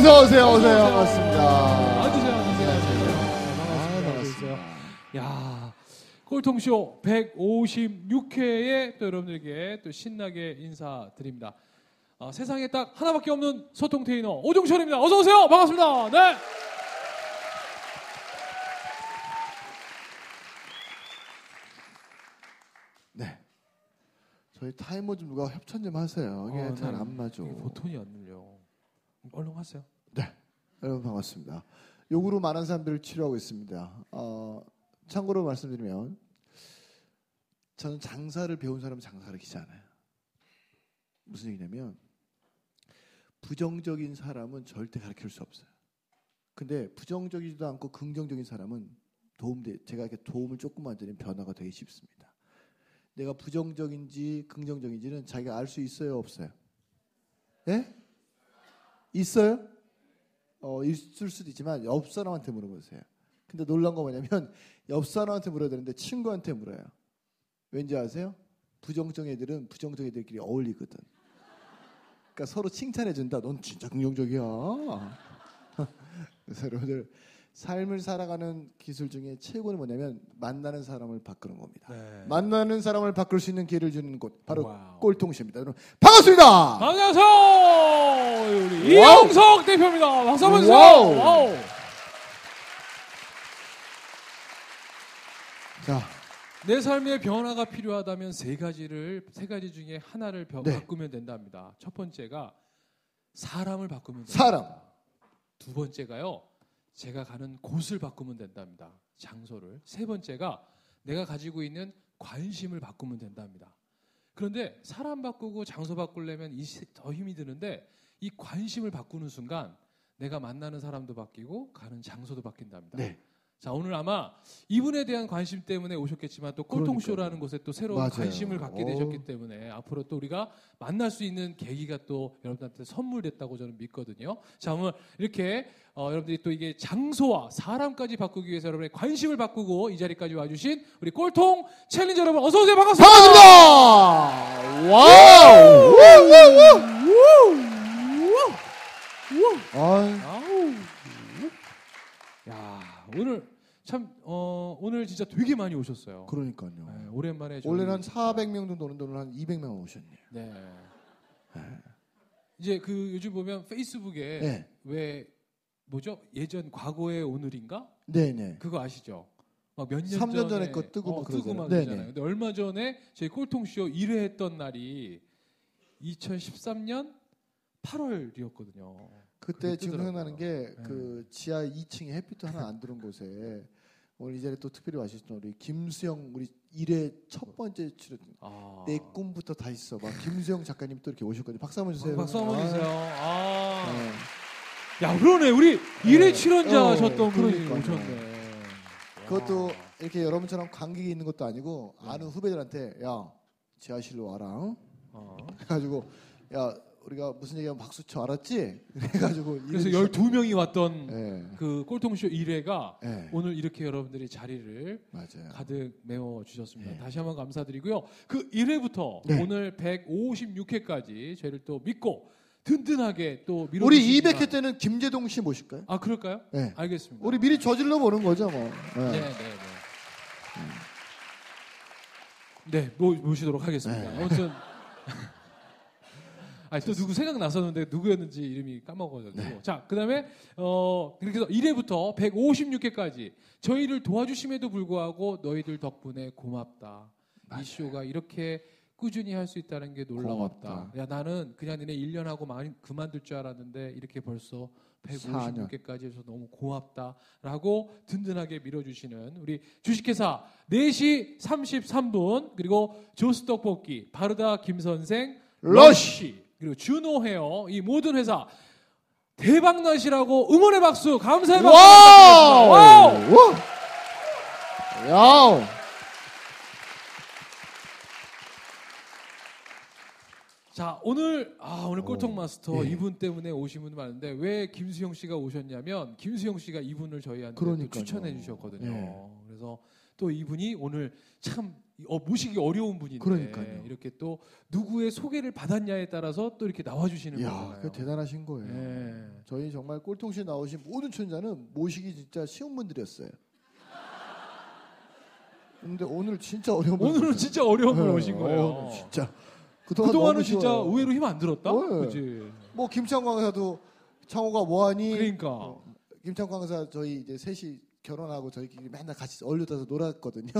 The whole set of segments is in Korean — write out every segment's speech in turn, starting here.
어서 오세요, 어서 오세요. 반갑습니다. 앉으세요 앉으세요 아, 반갑습니다. 반갑습니다. 야 꼴통쇼 156회에 또 여러분들에게 또 신나게 인사드립니다. 아, 세상에 딱 하나밖에 없는 소통 테이너 오종철입니다. 어서 오세요. 반갑습니다. 네. 네. 저희 타이머 좀 누가 협찬 좀 하세요. 이게 어, 잘 네. 안 맞아. 이게 보통이 안 눌려. 얼른 하세요. 네. 여러분 반갑습니다. 요구로 많은 사람들을 치료하고 있습니다. 어, 참고로 말씀드리면 저는 장사를 배운 사람은 장사를 기지 않아요. 무슨 얘기냐면 부정적인 사람은 절대 가르칠 수 없어요. 근데 부정적이지도 않고 긍정적인 사람은 도움 돼 제가 이렇게 도움을 조금만 드리면 변화가 되기 쉽습니다. 내가 부정적인지 긍정적인지는 자기가 알 수 있어요, 없어요? 예? 있어요? 어, 있을 수도 있지만 옆 사람한테 물어보세요. 근데 놀란 거 뭐냐면 옆 사람한테 물어야 되는데 친구한테 물어요. 왠지 아세요? 부정적 애들은 부정적 애들끼리 어울리거든. 그러니까 서로 칭찬해 준다. 넌 진짜 긍정적이야. 그래서 여러분들 삶을 살아가는 기술 중에 최고는 뭐냐면 만나는 사람을 바꾸는 겁니다. 네. 만나는 사람을 바꿀 수 있는 기회를 주는 곳 바로 wow. 꼴통쇼입니다. 여러분 반갑습니다. 안녕하세요. 우리 wow. 이영석 대표입니다. 박수 한번 주세요. wow. wow. 자, 내 삶에 변화가 필요하다면 세 가지를 세 가지 중에 하나를 변- 네. 바꾸면 된답니다. 첫 번째가 사람을 바꾸면 된다. 사람. 두 번째가요. 제가 가는 곳을 바꾸면 된답니다. 장소를. 세 번째가 내가 가지고 있는 관심을 바꾸면 된답니다. 그런데 사람 바꾸고 장소 바꾸려면 더 힘이 드는데 이 관심을 바꾸는 순간 내가 만나는 사람도 바뀌고 가는 장소도 바뀐답니다. 네. 자 오늘 아마 이분에 대한 관심 때문에 오셨겠지만 또 꼴통쇼라는 곳에 또 새로운 맞아요. 관심을 갖게 오. 되셨기 때문에 앞으로 또 우리가 만날 수 있는 계기가 또 여러분들한테 선물됐다고 저는 믿거든요. 자 오늘 이렇게 어, 여러분들이 또 이게 장소와 사람까지 바꾸기 위해서 여러분의 관심을 바꾸고 이 자리까지 와주신 우리 꼴통 challenger 여러분 어서 오세요 반갑습니다. 반갑습니다. wow. 아, 아우. 야 오늘 참 어, 오늘 진짜 되게 많이 오셨어요. 그러니까요. 네, 오랜만에 원래는 한 400명 정도 오는데 오늘 한 200명 오셨네요. 네. 이제 그 요즘 보면 페이스북에 네. 왜 뭐죠 예전 과거의 오늘인가 네, 네. 그거 아시죠? 막 몇년 전에, 삼년 전에 거 뜨고 어, 막 뜨고. 막 네네. 그러잖아요. 근데 얼마 전에 저희 꼴통쇼 1회 했던 날이 2013년 8월이었거든요. 그때 지금. 생각나는 게 네. 그 지하 2층에 햇빛도 하나 안 들어온 곳에 오늘 이 자리에 또 특별히 와주신 우리 김수영 우리 1회 첫 번째 출연 아. 내 꿈부터 다 있어 막 김수영 작가님 또 이렇게 오셨거든요. 박수 한번 주세요. 박수 한번 아, 주세요. 아. 네. 야 그러네 우리 1회 네. 출연자셨던 어, 분이. 오셨네. 그것도 와. 이렇게 여러분처럼 관객이 있는 것도 아니고 아는 후배들한테 야 지하실로 와라. 응? 어. 해가지고 야 우리가 무슨 얘기하면 박수 쳐 알았지? 그래가지고 그래서 이름이 12명이 왔던 예, 그 꼴통쇼 1회가 예, 오늘 이렇게 여러분들이 자리를 맞아요. 가득 메워 주셨습니다. 네. 다시 한번 감사드리고요. 그 1회부터 네. 오늘 156회까지 저희를 또 믿고 든든하게 또 밀어 우리 200회 때는 김재동 씨 모실까요? 아 그럴까요? 네. 알겠습니다. 우리 미리 저질러 보는 거죠, 뭐. 예. 네, 네, 네. 네, 모, 모시도록 하겠습니다. 네. 아무튼 아니 또 누구 생각 났었는데 누구였는지 이름이 까먹어가지고. 네. 자 그 다음에 어 그렇게 해서 1회부터 156회까지 저희를 도와주심에도 불구하고 너희들 덕분에 고맙다. 이 쇼가 이렇게 꾸준히 할 수 있다는 게 놀라웠다. 고맙다. 야 나는 그냥 니네 1년 하고 많이 그만둘 줄 알았는데 이렇게 벌써 156회까지 해서 너무 고맙다 라고 든든하게 밀어주시는 우리 주식회사 4시 33분 그리고 조스 떡볶이 바르다 김선생 러쉬 그리고 준호 헤어 이 모든 회사 대박 나시라고 응원의 박수, 감사의 박수. 와우! 와우! 우! 야우! 자, 오늘 아, 오늘 꼴통 오, 마스터 예. 이분 때문에 오신 분들 많은데 왜 김수영 씨가 오셨냐면 김수영 씨가 이분을 저희한테. 추천해 주셨거든요. 예. 그래서 또 이분이 오늘 참 어, 모시기 어려운 분인데 그러니까요. 이렇게 또 누구의 소개를 받았냐에 따라서 또 이렇게 나와 주시는 이야, 거잖아요. 그 대단하신 거예요. 예. 저희 정말 꼴통씨 나오신 모든 출연자는 모시기 진짜 쉬운 분들이었어요. 근데 오늘 진짜 어려운 분. 오늘은 진짜 어려운 분 오신 거예요. 어, 진짜. 그동안 그동안은 진짜. 의외로 힘 안 들었다. 네. 그지? 뭐 김창 강사도 창호가 뭐하니? 그러니까. 어, 김창 강사 저희 이제 셋이 결혼하고 저희끼리 맨날 같이 어울려서 놀았거든요.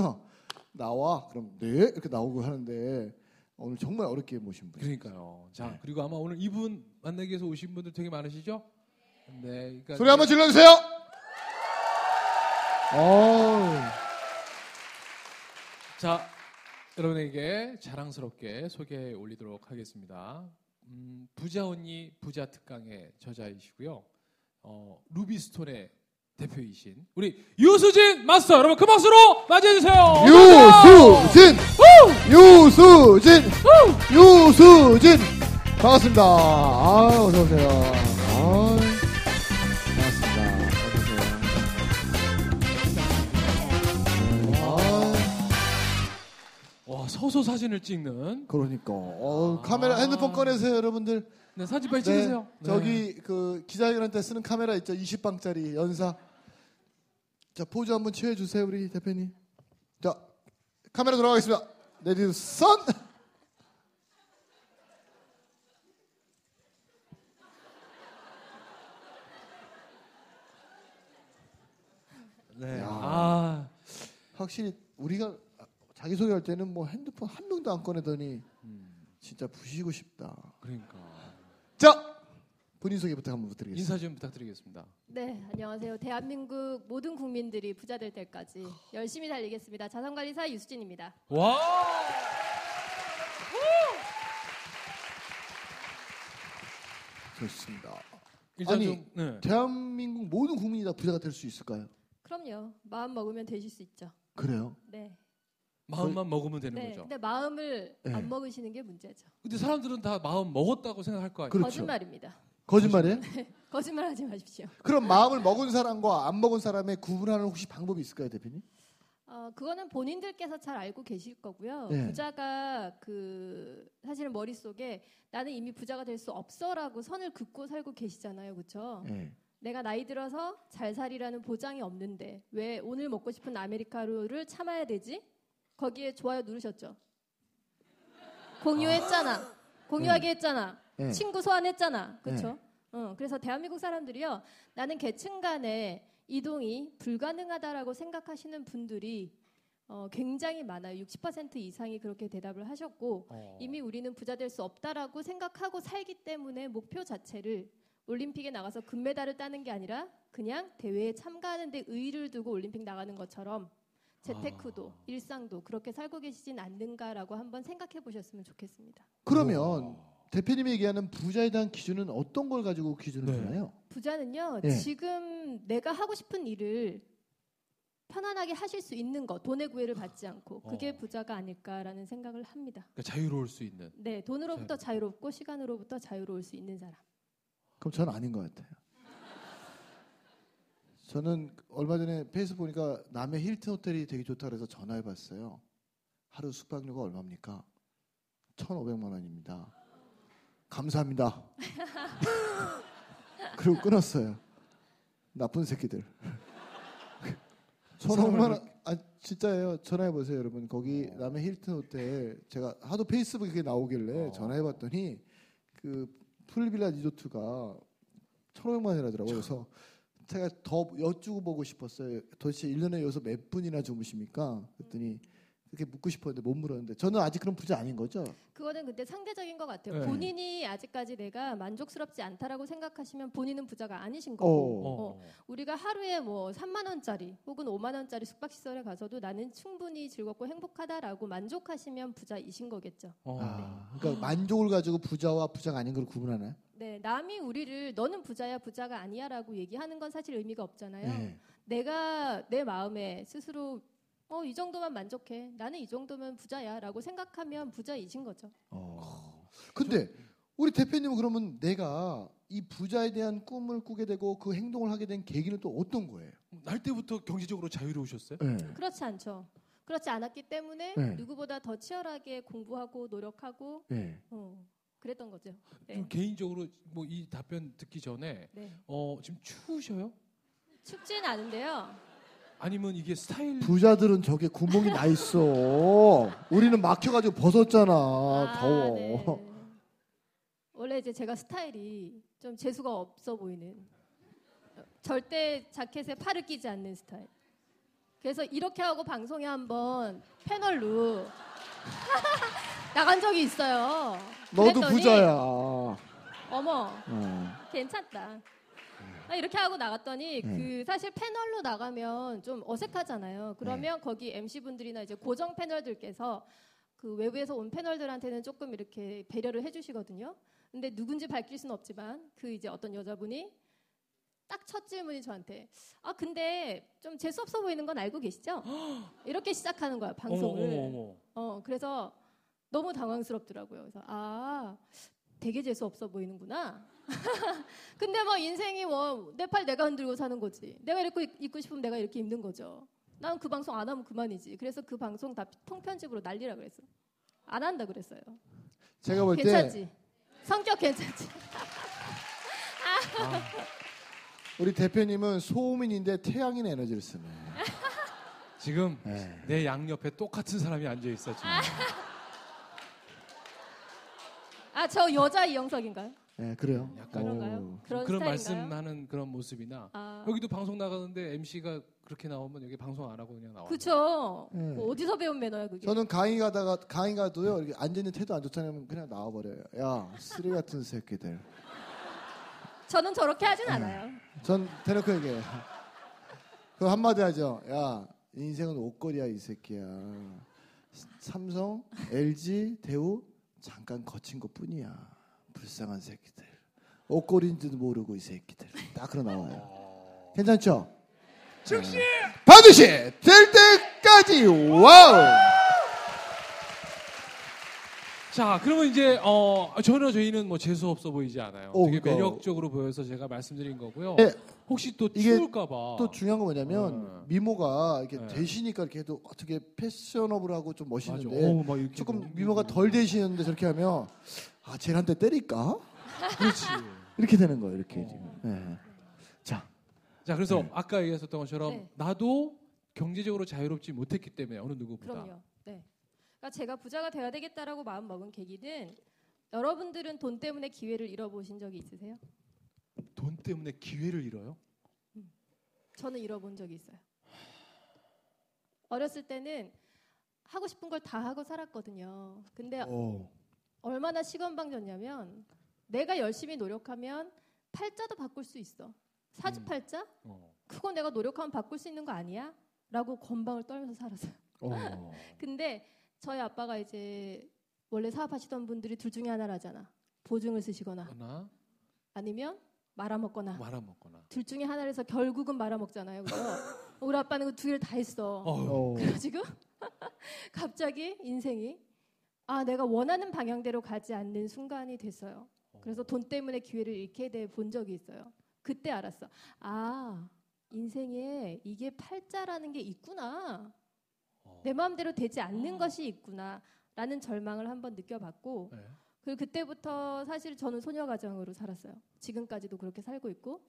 나와 그럼 네 이렇게 나오고 하는데 오늘 정말 어렵게 모신 분. 그러니까요. 자, 네. 그리고 아마 오늘 이분 만나기 위해서 오신 분들 되게 많으시죠? 네. 그러니까 소리 한번 질러주세요. 어. 자, 여러분에게 자랑스럽게 소개해 올리도록 하겠습니다. 음, 부자 언니 부자 특강의 저자이시고요. 어, 루비스톤의 대표이신 우리 유수진 마스터 여러분 큰 박수로 맞이해 주세요. 유수진, 유수진, 유수진. 반갑습니다. 아, 어서 오세요. 아, 반갑습니다. 어서 오세요. 아, 와, 서서 사진을 찍는 그러니까. 어, 아. 카메라 핸드폰 꺼내세요, 여러분들. 네, 사진 빨리 네, 찍으세요. 네. 저기 그 기자회견 때 쓰는 카메라 있죠? 20방짜리 연사. 자 포즈 한번 취해 주세요, 우리 대표님. 자 카메라 돌아가겠습니다. ready 선. 네. 야. 아, 확실히 우리가 자기 소개할 때는 뭐 핸드폰 한 명도 안 꺼내더니 진짜 부시고 싶다. 그러니까 자 본인 소개부터 한번 부탁드리겠습니다. 인사 좀 부탁드리겠습니다. 네, 안녕하세요. 대한민국 모든 국민들이 부자 될 때까지 열심히 달리겠습니다. 자산관리사 유수진입니다. 와! 좋습니다. 일단 아니, 좀 네. 대한민국 모든 국민이 다 부자가 될 수 있을까요? 그럼요. 마음 먹으면 되실 수 있죠. 그래요? 네. 마음만 먹으면 되는 네. 거죠. 근데 마음을 네. 안 먹으시는 게 문제죠. 근데 사람들은 다 마음 먹었다고 생각할 거 아니에요. 그렇죠. 거짓말입니다. 거짓말이에요? 거짓말 하지 마십시오. 그럼 마음을 먹은 사람과 안 먹은 사람의 구분하는 혹시 방법이 있을까요, 대표님? 어, 그거는 본인들께서 잘 알고 계실 거고요. 네. 부자가 그 사실은 머릿속에 나는 이미 부자가 될 수 없어라고 선을 긋고 살고 계시잖아요. 그렇죠? 네. 내가 나이 들어서 잘 살이라는 보장이 없는데 왜 오늘 먹고 싶은 아메리카노를 참아야 되지? 거기에 좋아요 누르셨죠? 공유했잖아. 공유하게 했잖아. 네. 친구 소환했잖아. 그렇죠? 어, 그래서 대한민국 사람들이요. 나는 계층 간의 이동이 불가능하다라고 생각하시는 분들이 어, 굉장히 많아요. 60% 이상이 그렇게 대답을 하셨고 어. 이미 우리는 부자 될 수 없다라고 생각하고 살기 때문에 목표 자체를 올림픽에 나가서 금메달을 따는 게 아니라 그냥 대회에 참가하는 데 의의를 두고 올림픽 나가는 것처럼 재테크도 일상도 그렇게 살고 계시진 않는가라고 한번 생각해 보셨으면 좋겠습니다. 그러면 대표님이 얘기하는 부자에 대한 기준은 어떤 걸 가지고 기준을 네. 두나요? 부자는요 예. 지금 내가 하고 싶은 일을 편안하게 하실 수 있는 것 돈의 구애를 받지 않고 그게 어. 부자가 아닐까라는 생각을 합니다. 그러니까 자유로울 수 있는. 네 돈으로부터 자유 롭고 시간으로부터 자유로울 수 있는 사람. 그럼 저는 아닌 것 같아요. 저는 얼마 전에 페이스북 보니까 남해 힐튼 호텔이 되게 좋다 그래서 전화해 봤어요. 하루 숙박료가 얼마입니까? 1,500만 원입니다. 감사합니다. 그리고 끊었어요. 나쁜 새끼들. 1,500만 원. 아 진짜예요. 전화해 보세요, 여러분. 거기 남해 힐튼 호텔 제가 하도 페이스북에 나오길래 어. 전화해 봤더니 그 풀빌라 리조트가 1,500만 원이라더라고요. 그래서 제가 더 여쭈고 보고 싶었어요. 도대체 1년에 여기서 몇 분이나 주무십니까? 그랬더니 그렇게 묻고 싶었는데 못 물었는데 저는 아직 그런 부자 아닌 거죠? 그거는 근데 상대적인 것 같아요. 네. 본인이 아직까지 내가 만족스럽지 않다라고 생각하시면 본인은 부자가 아니신 어. 거고 어. 우리가 하루에 뭐 3만 원짜리 혹은 5만 원짜리 숙박 시설에 가서도 나는 충분히 즐겁고 행복하다라고 만족하시면 부자이신 거겠죠. 어. 아, 그러니까 만족을 가지고 부자와 부자가 아닌 걸 구분하나요? 네, 남이 우리를 너는 부자야 부자가 아니야라고 얘기하는 건 사실 의미가 없잖아요. 네. 내가 내 마음에 스스로 어, 이 정도만 만족해. 나는 이 정도면 부자야 라고 생각하면 부자이신 거죠. 어. 근데 우리 대표님은 그러면 내가 이 부자에 대한 꿈을 꾸게 되고 그 행동을 하게 된 계기는 또 어떤 거예요? 날 때부터 경제적으로 자유로우셨어요? 네. 그렇지 않죠. 그렇지 않았기 때문에 네. 누구보다 더 치열하게 공부하고 노력하고 네. 어, 그랬던 거죠. 네. 좀 개인적으로 뭐 이 답변 듣기 전에 네. 어, 지금 추우셔요? 춥지는 않은데요. 아니면 이게 스타일 부자들은 저게 구멍이 나 있어. 우리는 막혀가지고 벗었잖아. 아, 더워. 네. 원래 이제 제가 스타일이 좀 재수가 없어 보이는 절대 자켓에 팔을 끼지 않는 스타일. 그래서 이렇게 하고 방송에 한번 패널로 나간 적이 있어요. 너도 그랬더니 부자야. 어머, 어. 괜찮다. 아, 이렇게 하고 나갔더니 네. 그 사실 패널로 나가면 좀 어색하잖아요. 그러면 네. 거기 MC 분들이나 이제 고정 패널들께서 그 외부에서 온 패널들한테는 조금 이렇게 배려를 해주시거든요. 근데 누군지 밝힐 수는 없지만 그 이제 어떤 여자분이 딱 첫 질문이 저한테 아 근데 좀 재수 없어 보이는 건 알고 계시죠? 이렇게 시작하는 거야 방송을. 어머, 어머, 어머. 어, 그래서 너무 당황스럽더라고요. 그래서 아, 되게 재수 없어 보이는구나. 근데 뭐 인생이 뭐 내 팔 내가 흔들고 사는 거지. 내가 이렇게 입- 입고 싶으면 내가 이렇게 입는 거죠. 난 그 방송 안 하면 그만이지. 그래서 그 방송 다 통편집으로 날리라 그랬어. 안 한다 그랬어요. 제가 볼 때 괜찮지? 성격 괜찮지? 우리 대표님은 소음인인데 태양인 에너지를 쓰네. 지금 네. 내 양옆에 똑같은 사람이 앉아 있어 지금. 아, 저 여자 이영석인가요? 네, 그래요. 약간 그런가요? 오. 그런? 말씀하는 그런 모습이나 아, 여기도 방송 나가는데 MC가 그렇게 나오면 여기 방송 안 하고 그냥 나와. 그쵸. 네. 뭐 어디서 배운 매너야 그게? 저는 강의 가다가 강의 가도요 이렇게 앉아 있는 태도 안 좋다면 그냥 나와 버려요. 야 쓰레기 같은 새끼들. 저는 저렇게 하진 네. 않아요. 전 대놓고 얘기해요. 그 한마디 하죠. 야 인생은 옷걸이야 이 새끼야. 삼성, LG, 대우 잠깐 거친 것 뿐이야. 불쌍한 새끼들. 옷걸이인지도 모르고 이 새끼들. 딱 그러 나와요. 괜찮죠? 즉시 반드시 될 때까지 와우. 자, 그러면 이제 어 전혀 저희는 뭐 재수 없어 보이지 않아요. 어, 되게 그러니까. 매력적으로 보여서 제가 말씀드린 거고요. 네. 혹시 또 이게 추울까봐 또 중요한 건 뭐냐면 어. 미모가 이렇게 네. 되시니까 이렇게 해도 어떻게 패셔너블하고 좀 맞아. 멋있는데 어우, 막 이렇게 조금 뭐- 미모가 덜 되시는데 저렇게 하면 아 쟤를 한대 때릴까 그렇지. 이렇게 되는 거예요 이렇게 어. 지금 네. 자 자, 그래서 네. 아까 얘기했었던 것처럼 네. 나도 경제적으로 자유롭지 못했기 때문에 어느 누구보다 그럼요. 네. 그러니까 제가 부자가 돼야 되겠다라고 마음 먹은 계기는 여러분들은 돈 때문에 기회를 잃어보신 적이 있으세요? 돈 때문에 기회를 잃어요. 저는 잃어본 적이 있어요. 어렸을 때는 하고 싶은 걸 다 하고 살았거든요. 근데 오. 얼마나 시건방졌냐면 내가 열심히 노력하면 팔자도 바꿀 수 있어. 사주팔자? 어. 그거 내가 노력하면 바꿀 수 있는 거 아니야? 라고 건방을 떨면서 살았어요. 어. 근데 저희 아빠가 이제 원래 사업하시던 분들이 둘 중에 하나라잖아. 보증을 쓰시거나 하나 아니면 말아먹거나 말아먹거나. 둘 중에 하나를 해서 결국은 말아먹잖아요. 그죠? 우리 아빠는 그 두 개를 다 했어. 어. 그래가지고 갑자기 인생이 아 내가 원하는 방향대로 가지 않는 순간이 됐어요. 그래서 돈 때문에 기회를 잃게 돼 본 적이 있어요. 그때 알았어. 아 인생에 이게 팔자라는 게 있구나. 어. 내 마음대로 되지 않는 것이 있구나라는 절망을 한번 느껴봤고 네. 그리고 그때부터 사실 저는 소녀 가정으로 살았어요. 지금까지도 그렇게 살고 있고.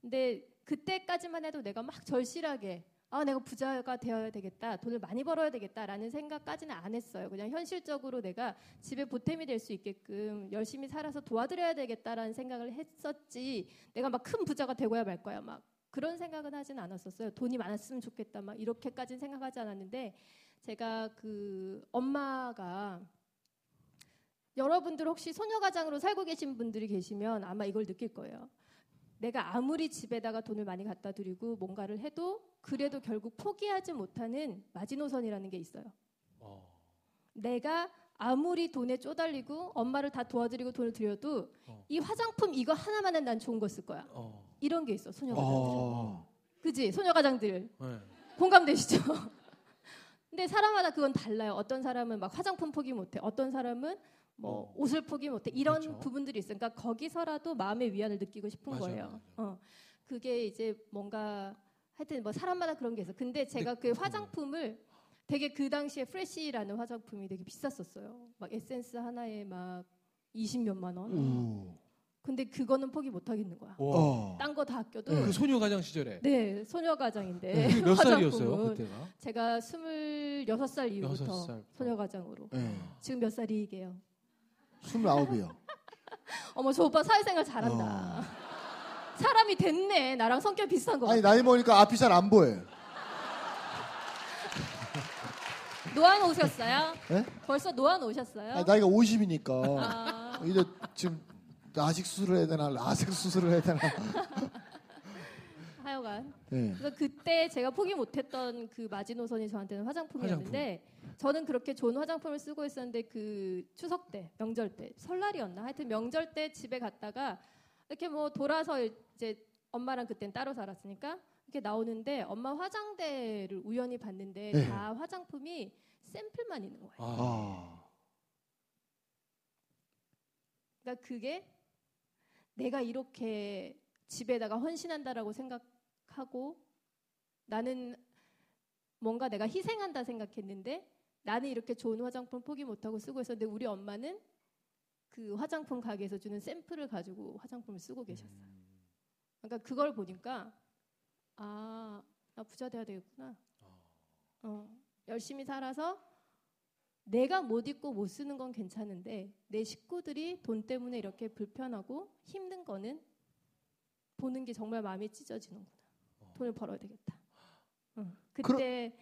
근데 그때까지만 해도 내가 막 절실하게 아 내가 부자가 되어야 되겠다, 돈을 많이 벌어야 되겠다라는 생각까지는 안 했어요. 그냥 현실적으로 내가 집에 보탬이 될 수 있게끔 열심히 살아서 도와드려야 되겠다라는 생각을 했었지. 내가 막 큰 부자가 되고야 말 거야 막 그런 생각은 하진 않았었어요. 돈이 많았으면 좋겠다 막 이렇게까지는 생각하지 않았는데 제가 그 엄마가 여러분들 혹시 소녀가장으로 살고 계신 분들이 계시면 아마 이걸 느낄 거예요. 내가 아무리 집에다가 돈을 많이 갖다 드리고 뭔가를 해도 그래도 결국 포기하지 못하는 마지노선이라는 게 있어요. 어. 내가 아무리 돈에 쪼달리고 엄마를 다 도와드리고 돈을 드려도 어. 이 화장품 이거 하나만은 난 좋은 거 쓸 거야. 어. 이런 게 있어 소녀 가장들. 어. 그지 소녀 가장들 네. 공감되시죠? 근데 사람마다 그건 달라요. 어떤 사람은 막 화장품 포기 못해. 어떤 사람은 뭐 어. 옷을 포기 못해. 이런 그렇죠. 부분들이 있으니까 거기서라도 마음의 위안을 느끼고 싶은 맞아요, 거예요. 어. 그게 이제 뭔가 하여튼 뭐 사람마다 그런 게 있어. 근데 제가 그 화장품을 되게 그 당시에 프레시라는 화장품이 되게 비쌌었어요. 막 에센스 하나에 막 20몇만 원. 오. 근데 그거는 포기 못 하겠는 거야. 와. 어. 딴거 다 아껴도 그 소녀 가장 시절에 네, 소녀 가장인데 그게 몇 살이었어요 화장품은 그때가? 제가 26살 이후부터 여섯 살. 소녀 가장으로. 네. 지금 몇 살이게요? 스물아홉이요. 어머, 저 오빠 사회생활 잘한다. 사람이 됐네. 나랑 성격 비슷한 거 아니 같아. 나이 먹으니까 앞이 잘 안 보여 요. 노안 오셨어요? 예? 벌써 노안 오셨어요? 아니, 나이가 50이니까 아, 이제 지금 라식 수술을 해야 되나 라섹 수술을 해야 되나. 하여간. 네. 그래서 그때 제가 포기 못했던 그 마지노선이 저한테는 화장품이었는데 저는 그렇게 좋은 화장품을 쓰고 있었는데 그 추석 때, 명절 때, 설날이었나? 하여튼 명절 때 집에 갔다가 이렇게 뭐 돌아서 이제 엄마랑 그땐 따로 살았으니까 이렇게 나오는데 엄마 화장대를 우연히 봤는데 네. 다 화장품이 샘플만 있는 거예요. 아. 아. 그러니까 그게 내가 이렇게 집에다가 헌신한다라고 생각하고 나는 뭔가 내가 희생한다 생각했는데 나는 이렇게 좋은 화장품 포기 못하고 쓰고 있었는데 우리 엄마는 그 화장품 가게에서 주는 샘플을 가지고 화장품을 쓰고 계셨어요. 그러니까 그걸 보니까 아, 나 부자 돼야 되겠구나. 어, 열심히 살아서 내가 못 입고 못 쓰는 건 괜찮은데 내 식구들이 돈 때문에 이렇게 불편하고 힘든 거는 보는 게 정말 마음이 찢어지는구나. 돈을 벌어야 되겠다. 응. 그때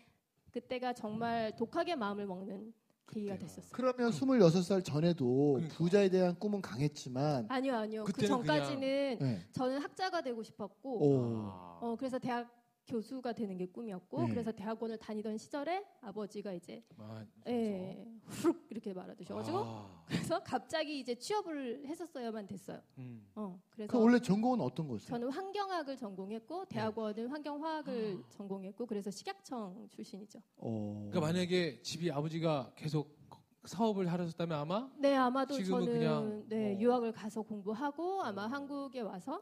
그때가 정말 독하게 마음을 먹는 계기가. 됐었어요. 그러면 26살 전에도 그러니까. 부자에 대한 꿈은 강했지만 아니요, 아니요. 그 그때는 전까지는 네. 저는 학자가 되고 싶었고, 오. 아. 어 그래서 대학 교수가 되는 게 꿈이었고, 네. 그래서 대학원을 다니던 시절에 아버지가 이제 아, 예, 훅 이렇게 말아두셔가지고, 아. 그래서 갑자기 이제 취업을 했었어야만 됐어요. 음. 어 그래서 그 원래 전공은 어떤 거였어요? 저는 환경학을 전공했고 대학원은 환경화학을 전공했고 그래서 식약청 출신이죠. 어. 그러니까 만약에 집이 아버지가 계속 사업을 하셨다면 아마 네 아마도 지금은 저는 그냥 네 뭐- 유학을 가서 공부하고 아마 한국에 와서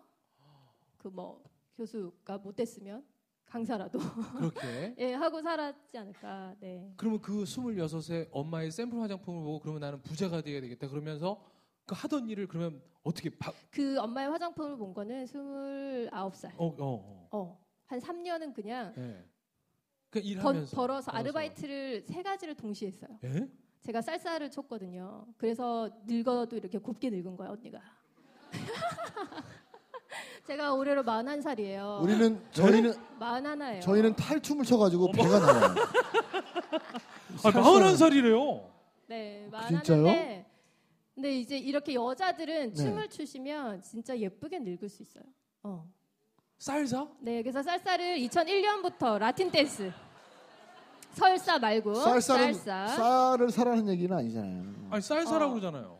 그 뭐 교수가 못 됐으면 강사라도 그렇게 예 하고 살았지 않을까. 네. 그러면 그 26세 엄마의 샘플 화장품을 보고 그러면 나는 부자가 돼야 되겠다. 그러면서 그 하던 일을 그러면 어떻게 바, 그 엄마의 화장품을 본 거는 29살. 어, 어, 어. 어. 한 3년은 그냥 예. 그 번, 일하면서 벌어서 아르바이트를 세 가지를 동시에 했어요. 예? 제가 쌀쌀을 쳤거든요. 그래서 늙어도 이렇게 곱게 늙은 거야 언니가. 제가 올해로 41살이에요. 우리는 저희는 41예요. 저희는 탈춤을 춰가지고 배가 나와요. 아, 41살이래요. 네, 아, 진짜요? 41인데 근데 이제 이렇게 여자들은 네. 춤을 추시면 진짜 예쁘게 늙을 수 있어요. 어. 쌀사? 네, 그래서 쌀쌀을 2001년부터 라틴 댄스 설사 말고 쌀사는 쌀사 쌀을 사라는 얘기는 아니잖아요. 아니 쌀사라고 어. 그러잖아요.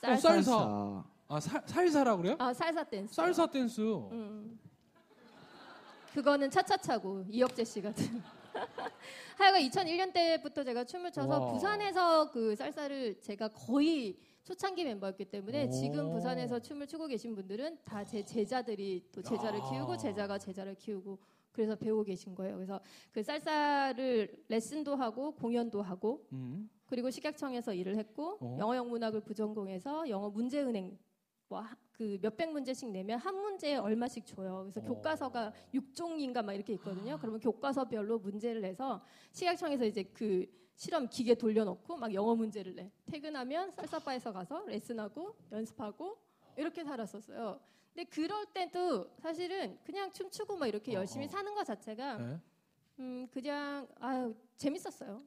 쌀- 어, 쌀- 쌀사. 아 살, 살사라 그래요? 아, 살사 댄스. 쌀사 댄스. 음. 그거는 차차차고 이혁재 씨 같은. 하여간 2001년 때부터 제가 춤을 춰서 와. 부산에서 그 쌀사를 제가 거의 초창기 멤버였기 때문에 오. 지금 부산에서 춤을 추고 계신 분들은 다 제 제자들이 또 제자를 야. 키우고 제자가 제자를 키우고 그래서 배우고 계신 거예요. 그래서 그 쌀쌀을 레슨도 하고 공연도 하고 음. 그리고 식약청에서 일을 했고 어. 영어 영문학을 부전공해서 영어 문제은행 뭐 그 몇백 문제씩 내면 한 문제에 얼마씩 줘요. 그래서 어. 교과서가 6종인가 막 이렇게 있거든요. 그러면 교과서별로 문제를 내서 식약청에서 이제 그 실험 기계 돌려놓고 막 영어 문제를 내. 퇴근하면 쌀쌀바에서 가서 레슨하고 연습하고 이렇게 살았었어요. 근데 그럴 때도 사실은 그냥 춤추고 막 이렇게 어, 열심히 어. 사는 것 자체가 네. 음 그냥 아유 재밌었어요.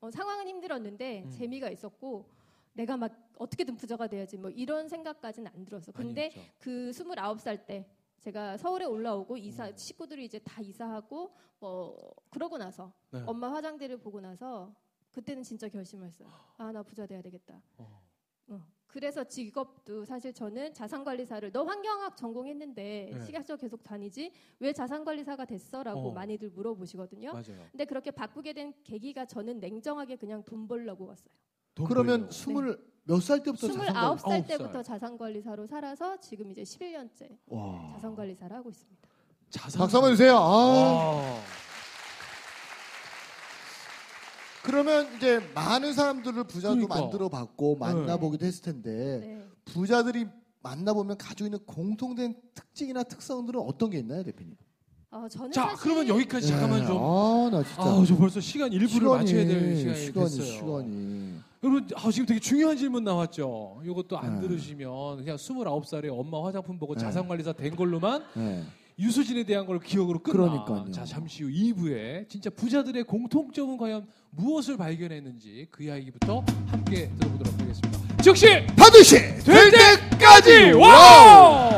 어, 상황은 힘들었는데 음. 재미가 있었고 내가 막 어떻게든 부자가 돼야지 뭐 이런 생각까지는 안 들었어. 근데 아니었죠. 그 29살 때 제가 서울에 올라오고 이사 음. 식구들이 이제 다 이사하고 뭐 그러고 나서 네. 엄마 화장대를 보고 나서 그때는 진짜 결심했어요. 아 나 부자 돼야 되겠다. 어. 어. 그래서 직업도 사실 저는 자산관리사를 너 환경학 전공했는데 네. 식약처 계속 다니지 왜 자산관리사가 됐어라고 어. 많이들 물어보시거든요. 맞아요. 근데 그렇게 바꾸게 된 계기가 저는 냉정하게 그냥 돈 벌려고 왔어요. 돈 그러면 벌려고. 스물 몇 살 때부터 자산관리? 29살 아홉 살. 때부터 자산관리사로 살아서 지금 이제 11년째 와. 자산관리사를 하고 있습니다. 자산 박수 한번 주세요. 아. 와. 그러면 이제 많은 사람들을 부자도 그러니까. 만들어 봤고 만나보기도 했을 텐데 네. 부자들이 만나보면 가지고 있는 공통된 특징이나 특성들은 어떤 게 있나요, 대표님? 어, 저는 자, 사실 그러면 여기까지 잠깐만 좀. 아, 나 진짜. 아, 저 벌써 시간 일부를 맞춰야 될 시간이 시간이, 됐어요. 시간이. 여러분, 아, 지금 되게 중요한 질문 나왔죠. 이것도 안 네. 들으시면 그냥 29살에 엄마 화장품 보고 네. 자산관리사 된 걸로만 네. 유수진에 대한 걸 기억으로 끝나. 그러니까요. 자, 잠시 후 2부에 진짜 부자들의 공통점은 과연 무엇을 발견했는지 그 이야기부터 함께 들어보도록 하겠습니다. 즉시 반드시 될 때까지 와!